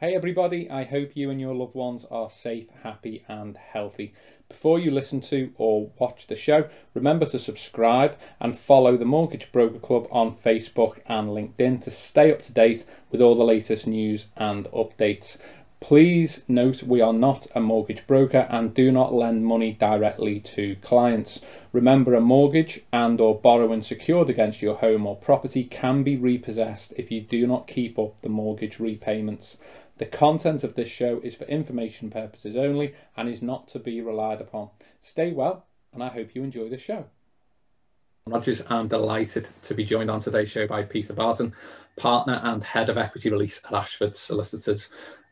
Hey everybody, I hope you and your loved ones are safe, happy, and healthy. Before you listen to or watch the show, remember to subscribe and follow the Mortgage Broker Club on Facebook and LinkedIn to stay up to date with all the latest news and updates. Please note we are not a mortgage broker and do not lend money directly to clients. Remember a mortgage and or borrowing secured against your home or property can be repossessed if you do not keep up the mortgage repayments. The content of this show is for information purposes only and is not to be relied upon. Stay well, and I hope you enjoy the show. Rogers, I'm delighted to be joined on today's show by Peter Barton, partner and head of equity release at Ashford Solicitors.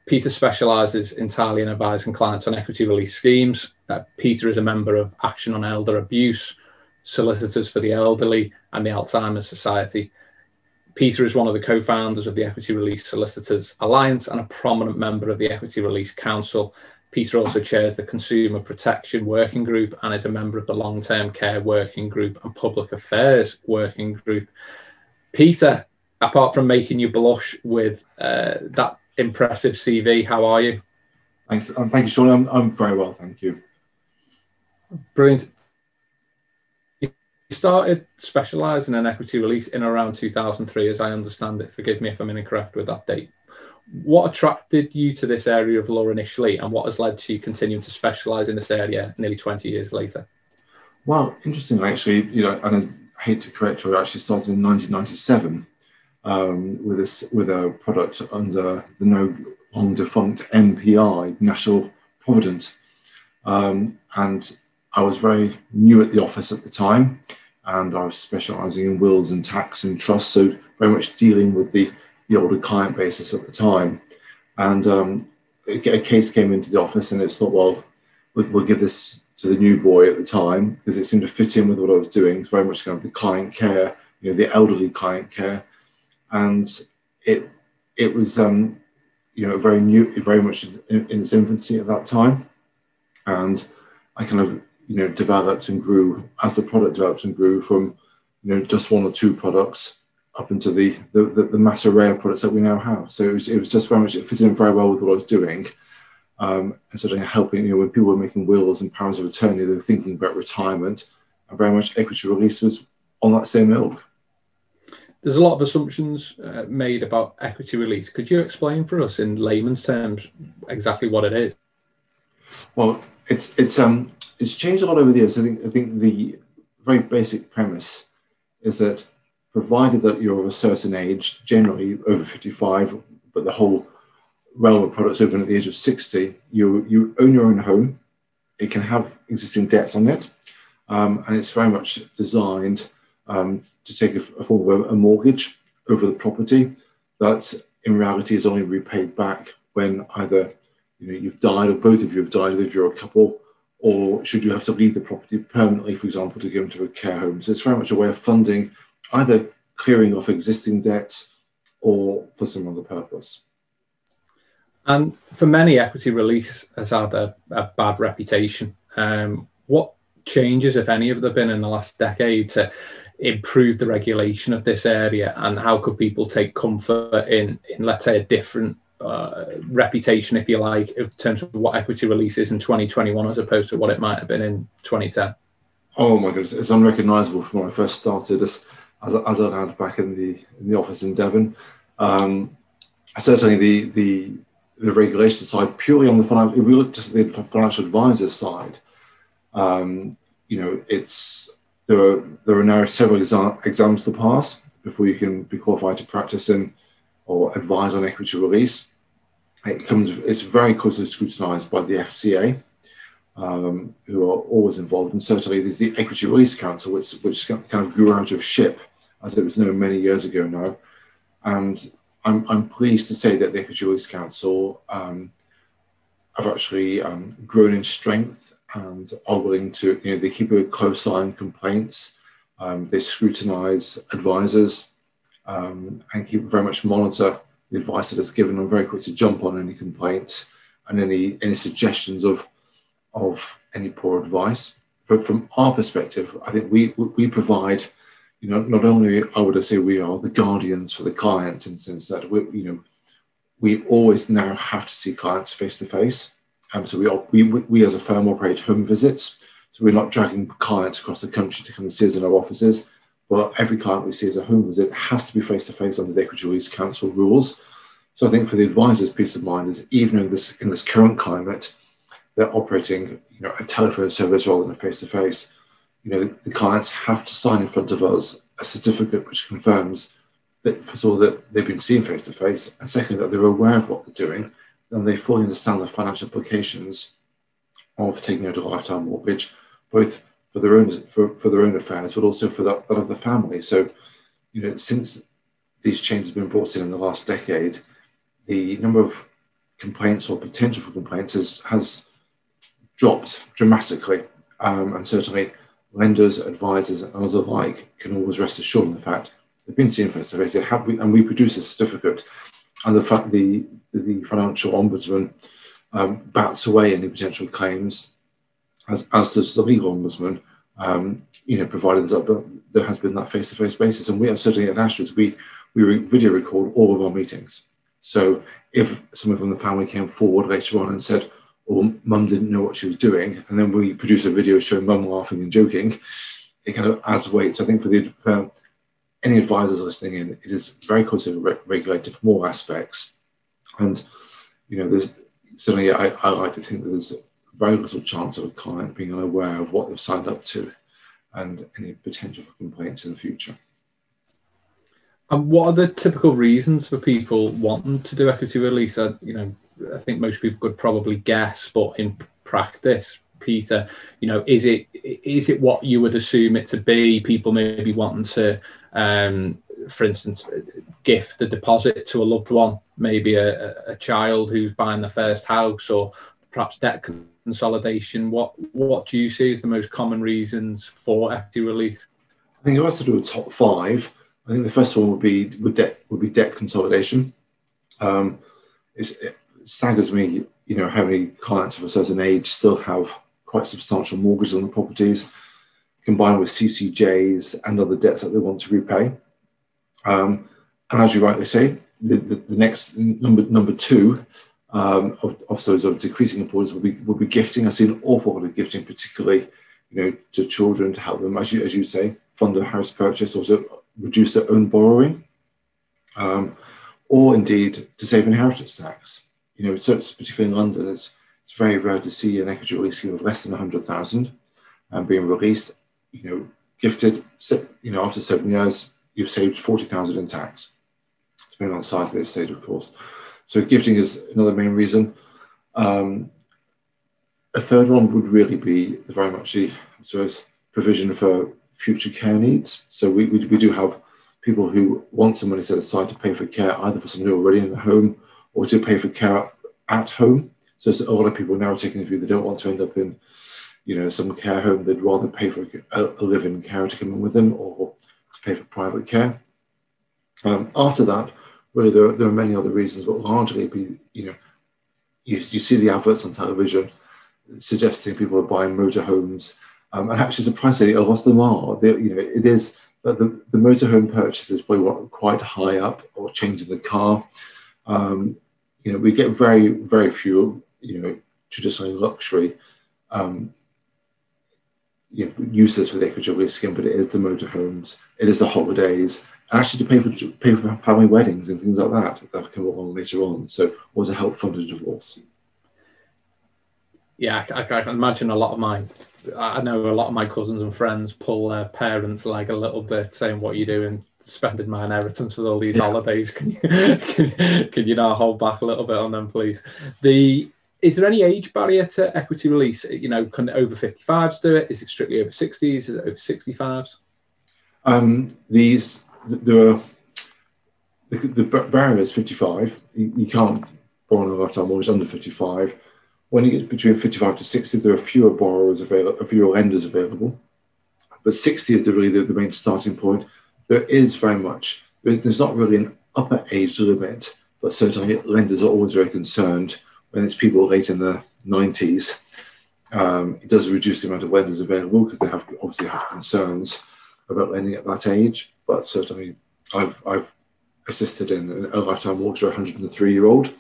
Peter specialises entirely in advising clients on equity release schemes. Uh, Peter is a member of Action on Elder Abuse, Solicitors for the Elderly, and the Alzheimer's Society. Peter is one of the co founders of the Equity Release Solicitors Alliance and a prominent member of the Equity Release Council. Peter also chairs the Consumer Protection Working Group and is a member of the Long Term Care Working Group and Public Affairs Working Group. Peter, apart from making you blush with uh, that impressive CV, how are you? Thanks. Um, thank you, Sean. I'm, I'm very well, thank you. Brilliant started specialising in equity release in around 2003, as I understand it. Forgive me if I'm incorrect with that date. What attracted you to this area of law initially, and what has led to you continuing to specialise in this area nearly 20 years later? Well, interestingly, actually, you know, and I hate to correct you, I actually started in 1997 um, with this with a product under the no long defunct NPI, National Provident, um, and I was very new at the office at the time, and I was specialising in wills and tax and trust, so very much dealing with the, the older client basis at the time. And um, a, case came into the office, and it's thought, well, we'll, we'll give this to the new boy at the time because it seemed to fit in with what I was doing. It's very much kind of the client care, you know, the elderly client care, and it it was um, you know very new, very much in, in its infancy at that time, and I kind of you know developed and grew as the product developed and grew from you know just one or two products up into the the, the, the mass array of products that we now have. So it was, it was just very much it fitted in very well with what I was doing. Um, and sort of helping, you know, when people were making wills and powers of attorney, they were thinking about retirement, and very much equity release was on that same ilk. There's a lot of assumptions uh, made about equity release. Could you explain for us in layman's terms exactly what it is? Well, it's it's um it's changed a lot over the years. I think I think the very basic premise is that provided that you're of a certain age, generally over 55, but the whole realm of products open at the age of 60, you you own your own home. It can have existing debts on it, um, and it's very much designed um, to take a, a form of a, a mortgage over the property that in reality is only repaid back when either you know you've died or both of you have died if you're a couple or should you have to leave the property permanently, for example, to go into a care home? So it's very much a way of funding either clearing off existing debts or for some other purpose. And for many, equity release has had a, a bad reputation. Um, what changes, if any, have there been in the last decade to improve the regulation of this area? And how could people take comfort in, in let's say, a different uh, reputation, if you like, in terms of what equity release is in 2021 as opposed to what it might have been in 2010? Oh my goodness, it's unrecognisable from when I first started as as, as I had back in the in the office in Devon. Um, certainly, the the the regulation side, purely on the financial, if we look just at the financial advisor side, um, you know, it's there are there are now several exa- exams to pass before you can be qualified to practice in or advise on equity release. It comes, it's very closely scrutinised by the FCA, um, who are always involved. And certainly there's the Equity Release Council, which, which kind of grew out of SHIP, as it was known many years ago now. And I'm, I'm pleased to say that the Equity Release Council um, have actually um, grown in strength and are willing to, you know, they keep a close eye on complaints. Um, they scrutinise advisors um, and keep very much monitor the advice that is given. I'm very quick to jump on any complaints and any any suggestions of of any poor advice. But from our perspective, I think we we provide, you know, not only I would say we are the guardians for the client in the sense that we, you know, we always now have to see clients face to face. And so we, we, we as a firm operate home visits. So we're not dragging clients across the country to come and see us in our offices. But every client we see as a home visit has to be face to face under the Equity Release Council rules. So I think for the advisors, peace of mind is even in this in this current climate, they're operating you know a telephone service rather than a face to face. You know the clients have to sign in front of us a certificate which confirms that first of all that they've been seen face to face, and second that they're aware of what they're doing, and they fully understand the financial implications of taking out a lifetime mortgage, both for their own for, for their own affairs, but also for that, that of the family. So, you know, since these changes have been brought in in the last decade, the number of complaints or potential for complaints has, has dropped dramatically, um, and certainly lenders, advisors, and others alike can always rest assured in the fact they've been seen face have, and we produce a certificate, and the fact the the financial ombudsman um, bats away any potential claims, as as does the legal ombudsman. Um, you know, provided that there has been that face-to-face basis, and we are certainly at Ashford, we we video record all of our meetings. So if someone from the family came forward later on and said, or mum didn't know what she was doing, and then we produce a video showing mum laughing and joking, it kind of adds weight. So I think for the any advisors listening in, it is very closely re- regulated from all aspects, and you know, there's certainly I, I like to think that there's very little chance of a client being unaware of what they've signed up to, and any potential for complaints in the future. And what are the typical reasons for people wanting to do equity release? I, you know, I think most people could probably guess, but in practice, Peter, you know, is it is it what you would assume it to be? People maybe wanting to, um, for instance, gift a deposit to a loved one, maybe a, a child who's buying the first house, or perhaps debt consolidation. What what do you see as the most common reasons for equity release? I think it has to do with top five. I think the first one would be would debt would be debt consolidation. Um, it staggers me, you know, how many clients of a certain age still have quite substantial mortgages on the properties, combined with CCJs and other debts that they want to repay. Um, and as you rightly say, the, the, the next number number two um, of, of those of decreasing importance will be will be gifting. I see an awful lot of gifting, particularly you know to children to help them, as you as you say, fund a house purchase, also reduce their own borrowing, um, or indeed to save inheritance tax. You know, so it's particularly in London, it's, it's very rare to see an equity release scheme of less than 100,000 and being released, you know, gifted, you know, after seven years, you've saved 40,000 in tax, depending on the size of the estate, of course. So gifting is another main reason. Um, a third one would really be very much the, I suppose, provision for future care needs. So we, we, we do have people who want some money set aside to pay for care, either for somebody already in the home or to pay for care at home. So a lot of people now are taking the view they don't want to end up in, you know, some care home. They'd rather pay for a, a live-in carer to come in with them or to pay for private care. Um, after that, really, there, there, are many other reasons, but largely, be, you know, you, you see the adverts on television suggesting people are buying motorhomes um, and actually, surprisingly, a lot of them are. They, you know, it is that the, the motorhome purchase is probably quite high up, or changing the car. Um, you know, we get very, very few, you know, traditionally luxury um, you know, uses for the equity release scheme, but it is the motorhomes, it is the holidays, actually to pay for pay for family weddings and things like that that come along later on. So, or to help fund a divorce. Yeah, I, I can imagine a lot of my I know a lot of my cousins and friends pull their parents like a little bit, saying, "What are you doing, spending my inheritance with all these yeah. holidays? Can you can, can you now hold back a little bit on them, please?" The is there any age barrier to equity release? You know, can over 55s do it? Is it strictly over 60s? Is it over 65s? Um, these are the, the barrier is 55. You, you can't borrow a lifetime mortgage under 55 when it gets between 55 to 60, there are fewer borrowers available, fewer lenders available. But 60 is the, really the, the main starting point. There is very much, there's not really an upper age limit, but certainly lenders are always very concerned when it's people late in the 90s. Um, it does reduce the amount of lenders available because they have obviously have concerns about lending at that age. But certainly, I've, I've assisted in a lifetime walk to a 103 year old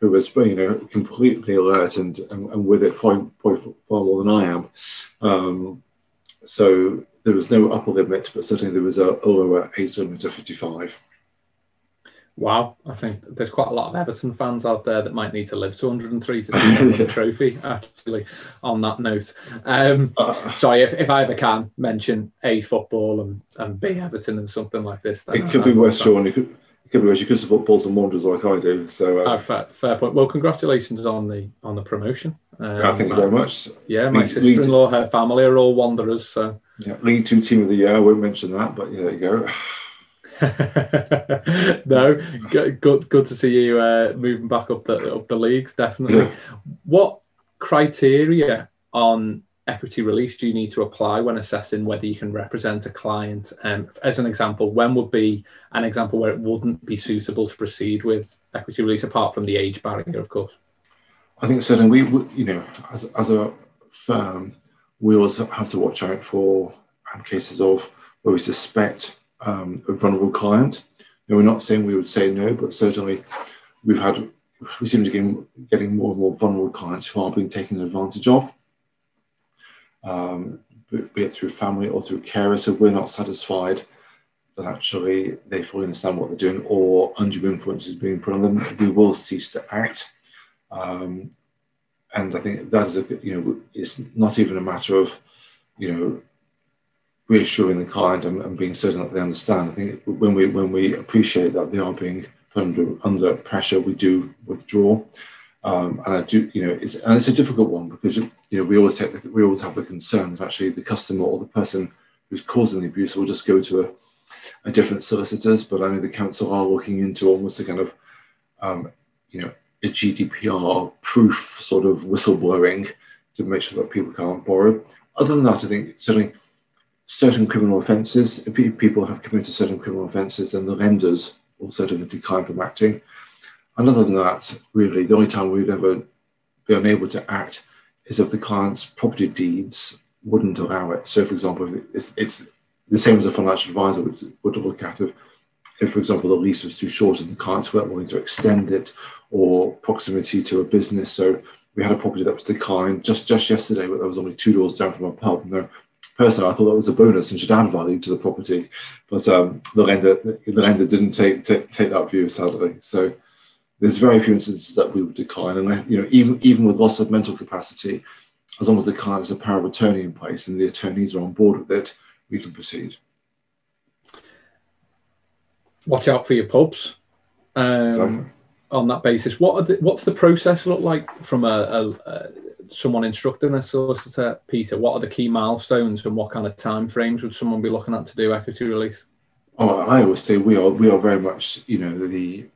who was you know completely alert and and, and with it far, far, more than I am. Um, so there was no upper limit, but certainly there was a, a lower age limit of 55. Wow, I think there's quite a lot of Everton fans out there that might need to live 203 to see the trophy. Actually, on that note, um, uh, sorry if, if I ever can mention a football and, and B Everton and something like this. It could I, be West Sean. It could, it could be worse. You could support Bolton Wanderers like I do. So uh, oh, fair, fair, point. Well, congratulations on the on the promotion. Um, yeah, thank you very much. Yeah, my sister-in-law, her family are all Wanderers. So yeah, League Two Team of the Year. I won't mention that, but yeah, there you go. no, good, good to see you uh, moving back up the up the leagues. Definitely. What criteria on equity release do you need to apply when assessing whether you can represent a client? Um, as an example, when would be an example where it wouldn't be suitable to proceed with equity release, apart from the age barrier, of course? I think certainly we, you know, as, as a firm, we also have to watch out for cases of where we suspect um, a vulnerable client. we're not saying we would say no, but certainly we've had we seem to be getting more and more vulnerable clients who are being taken advantage of, um, be it through family or through carers. So we're not satisfied that actually they fully understand what they're doing or undue influence is being put on them. We will cease to act. Um, and I think that is a, you know, it's not even a matter of, you know, reassuring the client and, and, being certain that they understand. I think when we when we appreciate that they are being under under pressure, we do withdraw. Um, and I do, you know, it's and it's a difficult one because you know we always take the, we always have the concern that actually the customer or the person who's causing the abuse will just go to a, a different solicitors. But I know the council are looking into almost a kind of, um, you know, a GDPR proof sort of whistleblowing to make sure that people can't borrow. Other than that, I think certainly certain criminal offences, if people have committed certain criminal offences, then the lenders will certainly decline from acting. And other than that, really, the only time we'd ever be unable to act is if the client's property deeds wouldn't allow it. So, for example, it's, it's the same as a financial advisor would, would look at if, for example, the lease was too short and the clients weren't willing to extend it or proximity to a business. So we had a property that was declined just, just yesterday, but there was only two doors down from a pub. Personally, I thought that was a bonus and should add value to the property. But um, the lender, the lender didn't take, take, take that view, sadly. So there's very few instances that we would decline, and you know, even even with loss of mental capacity, as long as the client has a power of attorney in place and the attorneys are on board with it, we can proceed. Watch out for your pubs. Um. On that basis, what the, what's the process look like from a, a, a someone instructing a solicitor, Peter, what are the key milestones and what kind of time frames would someone be looking at to do equity release? Oh, I always say we are we are very much you know the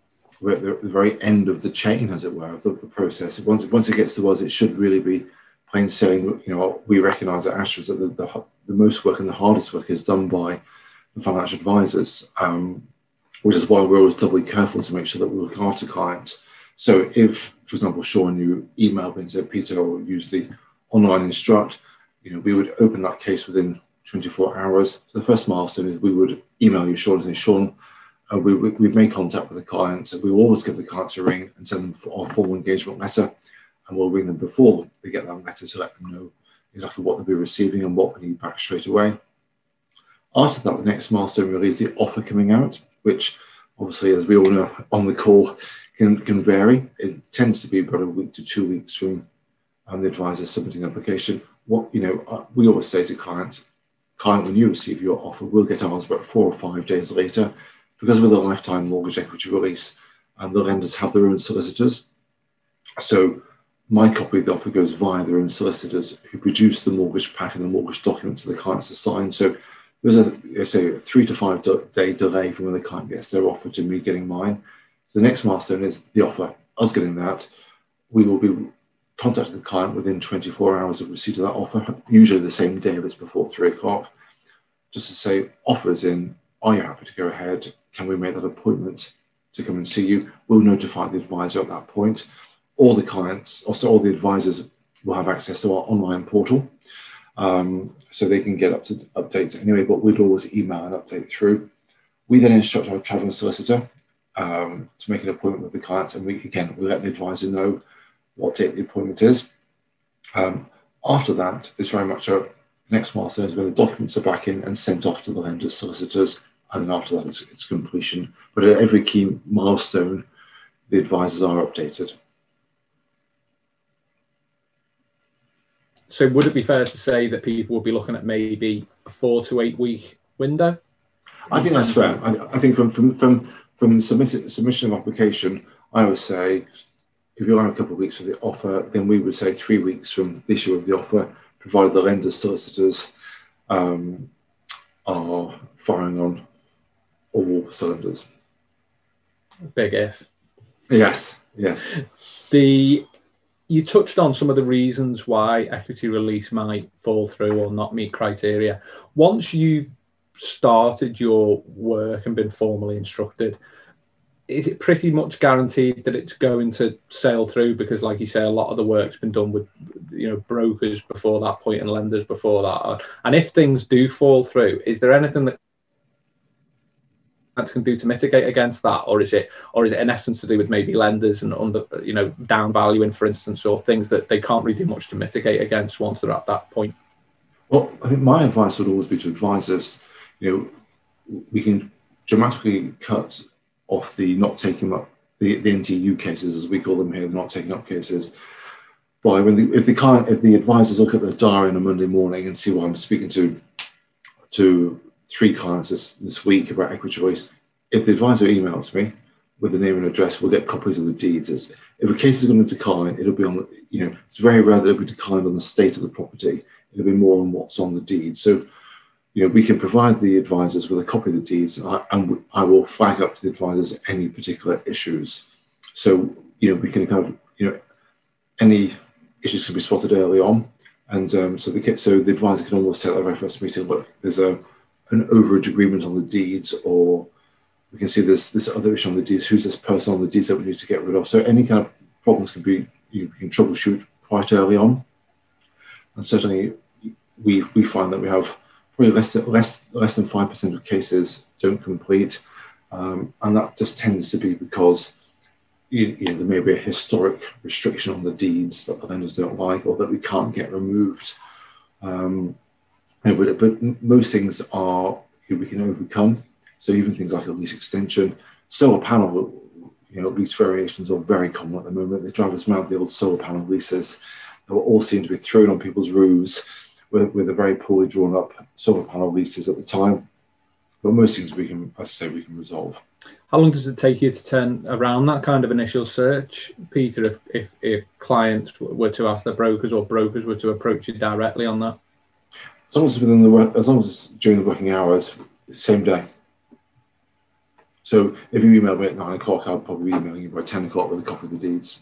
we're at the, very end of the chain, as it were, of the, the, process. Once once it gets to us, it should really be plain sailing. You know, we recognise at Ashford that the, the, the, most work and the hardest work is done by the financial advisors, um, which is why we're always doubly careful to make sure that we look after clients. So if for example, Sean, you emailed me and said, Peter, or use the online instruct, you know, we would open that case within 24 hours. So the first milestone is we would email you, Sean, and say, Sean, uh, we, we, we've made contact with the client. So we will always give the clients a ring and send them our formal engagement letter. And we'll ring them before they get that letter to let them know exactly what they'll be receiving and what we need back straight away. After that, the next milestone really is the offer coming out, which obviously, as we all know on the call, can, can vary. It tends to be about a week to two weeks from um, the advisor submitting application. What you know, uh, we always say to clients, client, when you receive your offer, we'll get ours about four or five days later, because with a lifetime mortgage equity release, and the lenders have their own solicitors. So my copy of the offer goes via their own solicitors who produce the mortgage pack and the mortgage documents that the clients have signed. So there's a, say, a three to five day delay from when the client gets their offer to me getting mine. The next milestone is the offer. Us getting that, we will be contacting the client within 24 hours of receipt of that offer, usually the same day if it's before three o'clock, just to say, offers in, are you happy to go ahead? Can we make that appointment to come and see you? We'll notify the advisor at that point. All the clients, also all the advisors will have access to our online portal. Um, so they can get up to updates anyway, but we'd always email an update through. We then instruct our travelling solicitor um, to make an appointment with the client, and we again we let the advisor know what date the appointment is. Um, after that, it's very much a next milestone is where the documents are back in and sent off to the lender's solicitors, and then after that, it's, it's completion. But at every key milestone, the advisors are updated. So, would it be fair to say that people will be looking at maybe a four to eight week window? I think that's fair. I, I think from from from from submission of application, I would say if you're on a couple of weeks for the offer, then we would say three weeks from the issue of the offer, provided the lender's solicitors um, are firing on all cylinders. Big if. Yes, yes. The you touched on some of the reasons why equity release might fall through or not meet criteria. Once you've started your work and been formally instructed, is it pretty much guaranteed that it's going to sail through? Because, like you say, a lot of the work's been done with you know brokers before that point and lenders before that. And if things do fall through, is there anything that can do to mitigate against that, or is it, or is it in essence to do with maybe lenders and under, you know, down valuing, for instance, or things that they can't really do much to mitigate against once they're at that point? Well, I think my advice would always be to advisors, you know, we can dramatically cut off the not taking up the, the NTU cases, as we call them here, the not taking up cases. By when the, if the client, if the advisors look at the diary on a Monday morning and see what I'm speaking to to three clients this, this week about equity choice. If the advisor emails me with the name and address, we'll get copies of the deeds. If a case is going to decline, it'll be on, you know, it's very rare that it'll be declined on the state of the property. It'll be more on what's on the deed. So, you know, we can provide the advisors with a copy of the deeds and I, will flag up to the advisors any particular issues. So, you know, we can kind of, you know, any issues can be spotted early on. And um, so the so the advisor can almost tell a first meeting, look, there's a an overage agreement on the deeds, or we can see this this other issue on the deeds. Who's this person on the deeds that we need to get rid of? So any kind of problems can be you can troubleshoot quite early on, and certainly we we find that we have probably less than, less less than five percent of cases don't complete, um, and that just tends to be because. You, you know, there may be a historic restriction on the deeds that the vendors don't like or that we can't get removed. Um, but, but most things are we can overcome. So even things like a lease extension, solar panel, you know, lease variations are very common at the moment. They drive us mad the old solar panel leases that all seem to be thrown on people's roofs with, with a very poorly drawn up solar panel leases at the time. But most things we can, as I say, we can resolve. How long does it take you to turn around that kind of initial search, Peter? If if, if clients were to ask their brokers or brokers were to approach you directly on that? As long as it's within the as long as it's during the working hours, same day. So if you email me at nine o'clock, I'll probably email you by ten o'clock with a copy of the deeds.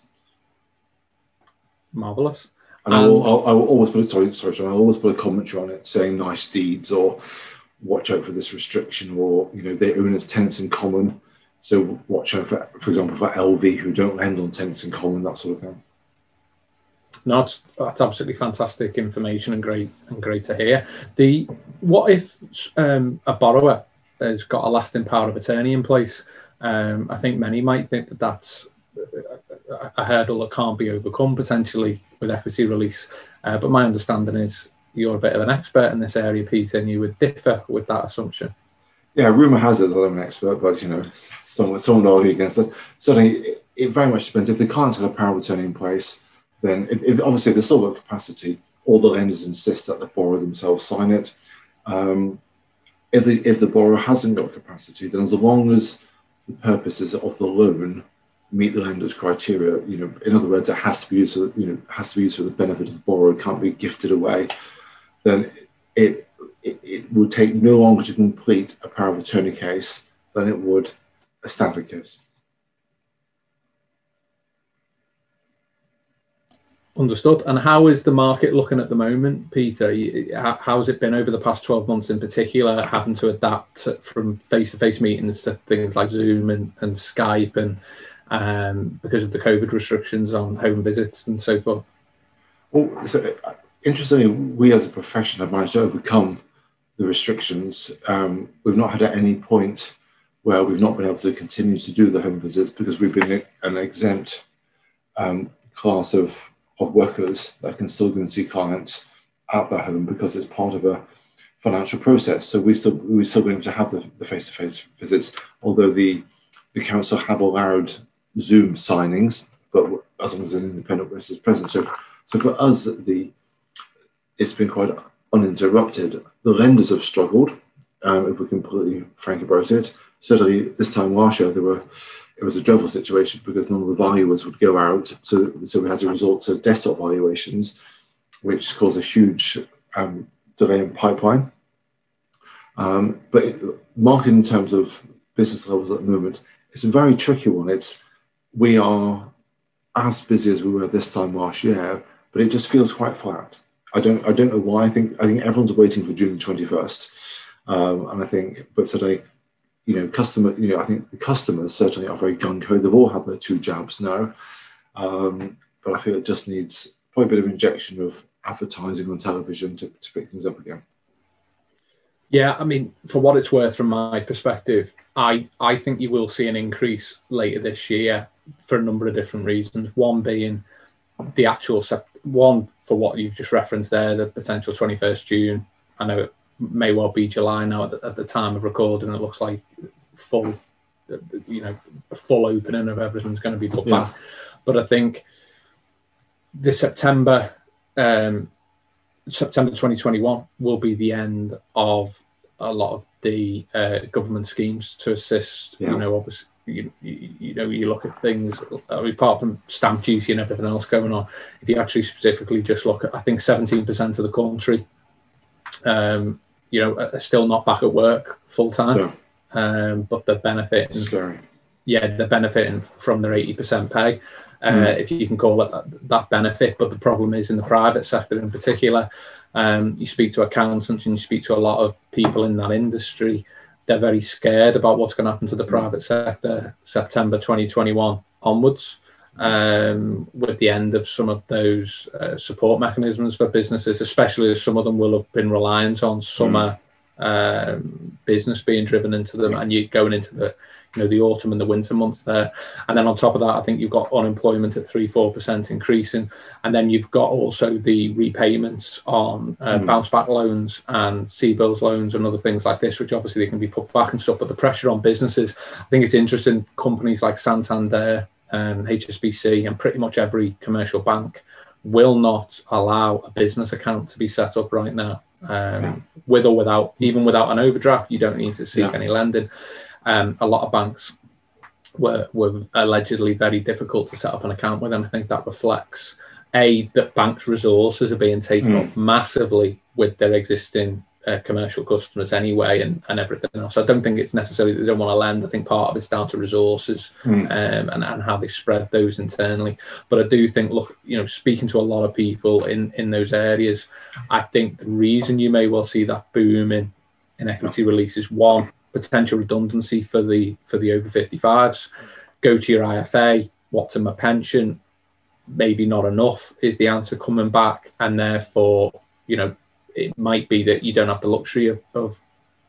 Marvelous. And I will, I'll, I will always put a sorry, sorry, sorry, I'll always put a commentary on it saying nice deeds or watch out for this restriction or you know they own as tenants in common. So watch out for, for example, for LV who don't lend on tenants in common, that sort of thing. No, that's, that's absolutely fantastic information and great and great to hear. The what if um, a borrower has got a lasting power of attorney in place? Um, I think many might think that that's a, hurdle that can't be overcome potentially with equity release. Uh, but my understanding is you're a bit of an expert in this area, Peter, and you would differ with that assumption. Yeah, rumor has it that I'm an expert, but you know, someone someone argue against it. Certainly, it, very much depends. If the client's got a power of attorney in place, then if, if obviously there's still got capacity, all the lenders insist that the borrower themselves sign it. Um, if, the, if the borrower hasn't got capacity, then as long as the purposes of the loan meet the lender's criteria, you know, in other words, it has to be used, for, you know, has to be used for the benefit of the borrower, it can't be gifted away, then it, it, it would take no longer to complete a power of attorney case than it would a standard case. Understood. And how is the market looking at the moment, Peter? How has it been over the past 12 months in particular, having to adapt from face to face meetings to things like Zoom and, and Skype and um, because of the COVID restrictions on home visits and so forth? Well, so, interestingly, we as a profession have managed to overcome the restrictions. Um, we've not had at any point where we've not been able to continue to do the home visits because we've been an exempt um, class of, of workers that can still go and see clients at their home because it's part of a financial process. So we still we still able to have the face to face visits, although the the council have allowed Zoom signings, but as long as an independent witness is present. So so for us, the it's been quite uninterrupted. The lenders have struggled, um, if we're completely frank about it. Certainly, this time last year, there were it was a dreadful situation because none of the valuers would go out, so so we had to resort to desktop valuations, which caused a huge um, delay in pipeline. Um, but market in terms of business levels at the moment, it's a very tricky one. It's we are as busy as we were this time last year, but it just feels quite flat. I don't I don't know why. I think I think everyone's waiting for June twenty first, um, and I think but certainly, you know, customer you know I think the customers certainly are very gung ho. They've all had their two jabs now, um, but I feel it just needs probably a bit of injection of advertising on television to, to pick things up again. Yeah, I mean, for what it's worth, from my perspective, I I think you will see an increase later this year for a number of different reasons. One being the actual one for what you've just referenced there, the potential 21st June. I know it may well be July now at the, at the time of recording. It looks like full, you know, full opening of everything's going to be put yeah. back. But I think the September, um, September 2021 will be the end of a lot of the uh, government schemes to assist, yeah. you know, obviously you, you, know, you look at things uh, apart from stamp duty and everything else going on. If you actually specifically just look at, I think 17% of the country, um, you know, are still not back at work full time, yeah. um, but they're benefiting. Scary. Yeah, they're benefiting from their 80% pay. Uh, mm. If you can call it that, that, benefit, but the problem is in the private sector in particular. Um, you speak to accountants and you speak to a lot of people in that industry they're very scared about what's going to happen to the private sector September 2021 onwards. Um, with the end of some of those uh, support mechanisms for businesses, especially as some of them will have been reliant on summer mm. um, business being driven into them, and you going into the you know the autumn and the winter months there and then on top of that i think you've got unemployment at 3 4% increasing and then you've got also the repayments on uh, mm. bounce back loans and CBILS loans and other things like this which obviously they can be put back and stuff but the pressure on businesses i think it's interesting companies like santander and hsbc and pretty much every commercial bank will not allow a business account to be set up right now um, yeah. with or without even without an overdraft you don't need to seek yeah. any lending um, a lot of banks were were allegedly very difficult to set up an account with, and I think that reflects a that banks' resources are being taken mm. up massively with their existing uh, commercial customers anyway, and, and everything else. I don't think it's necessarily they don't want to lend. I think part of it's down to resources mm. um, and and how they spread those internally. But I do think, look, you know, speaking to a lot of people in in those areas, I think the reason you may well see that boom in in equity releases one potential redundancy for the for the over 55s. Go to your IFA. What's in my pension? Maybe not enough is the answer coming back, and therefore, you know, it might be that you don't have the luxury of, of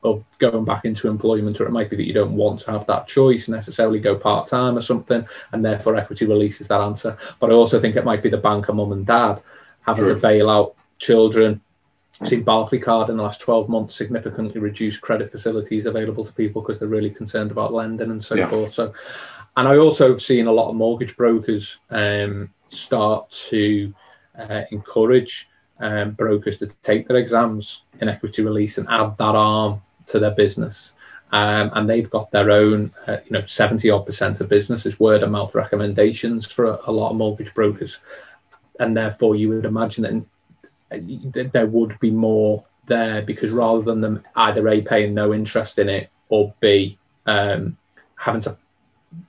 of going back into employment, or it might be that you don't want to have that choice necessarily go part time or something, and therefore equity releases that answer. But I also think it might be the banker mum and dad having to bail out children seen Barclaycard in the last 12 months significantly reduce credit facilities available to people because they're really concerned about lending and so yeah. forth. So, and I also have seen a lot of mortgage brokers um, start to uh, encourage um, brokers to take their exams in equity release and add that arm to their business. Um, and they've got their own, uh, you know, 70 odd percent of businesses word of mouth recommendations for a, a lot of mortgage brokers. And therefore, you would imagine that there would be more there because rather than them either a paying no interest in it or b um, having to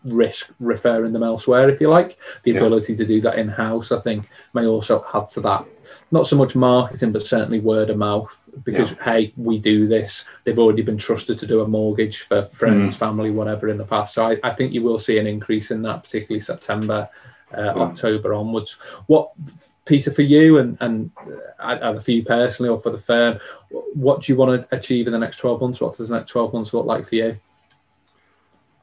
risk referring them elsewhere if you like the yeah. ability to do that in house i think may also add to that not so much marketing but certainly word of mouth because yeah. hey we do this they've already been trusted to do a mortgage for friends mm. family whatever in the past so I, I, think you will see an increase in that particularly september uh, yeah. october onwards what Peter, for you and and uh, for you personally or for the firm, what do you want to achieve in the next twelve months? What does the next twelve months look like for you?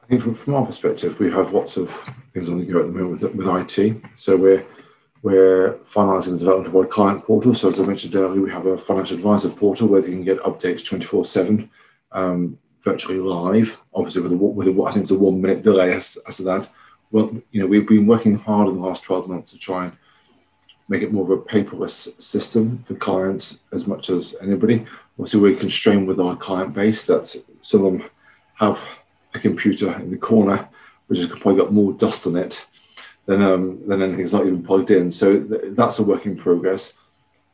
I think from, from our perspective, we have lots of things on the go at the moment with, with IT. So we're we're finalising the development of our client portal. So as I mentioned earlier, we have a financial advisor portal where they can get updates 24 7, um, virtually live, obviously with a, with a, I think it's a one minute delay as, as to that. Well, you know, we've been working hard in the last 12 months to try and make it more of a paperless system for clients as much as anybody. Obviously, we're constrained with our client base that some of them have a computer in the corner, which has probably got more dust on it than um, than anything's not even plugged in. So th- that's a work in progress.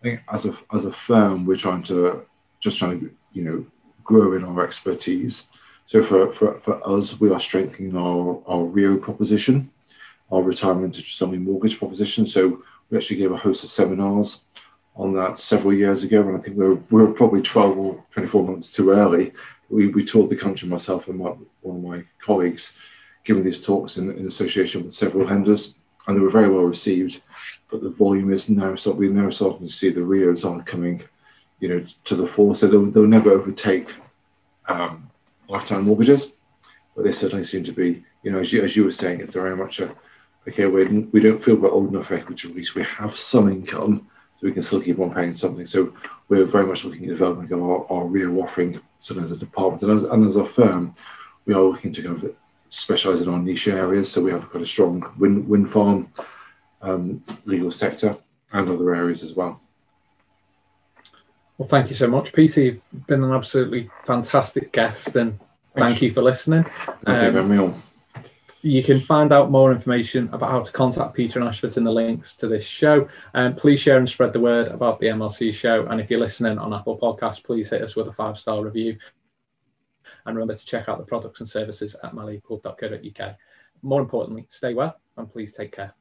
I think as a as a firm, we're trying to just trying to you know grow in our expertise. So for, for, for us, we are strengthening our, our RIO proposition, our retirement interest only mortgage proposition. So we actually gave a host of seminars on that several years ago, and I think we were, we were probably 12 or 24 months too early. We, we toured the country, myself and my, one of my colleagues, giving these talks in, in association with several lenders, and they were very well received. But the volume is now so we're now starting to see the RIOs are coming, you know, to the fore. So they'll, they'll never overtake um, lifetime mortgages, but they certainly seem to be, you know, as you, as you were saying, it's very much a okay. We we don't feel we're old enough equity release. We have some income, so we can still keep on paying something. So we're very much looking at developing our, our RIO offering, so as a department and as, and as a firm, we are looking to kind of specialize in our niche areas. So we have got a strong wind, wind farm um, legal sector and other areas as well. Well, thank you so much, Peter. You've been an absolutely fantastic guest, and thank Thanks. you for listening. Thank um, you can find out more information about how to contact Peter and Ashford in the links to this show. And um, please share and spread the word about the MLC show. And if you're listening on Apple Podcasts, please hit us with a five star review. And remember to check out the products and services at malleyclub.co.uk. More importantly, stay well and please take care.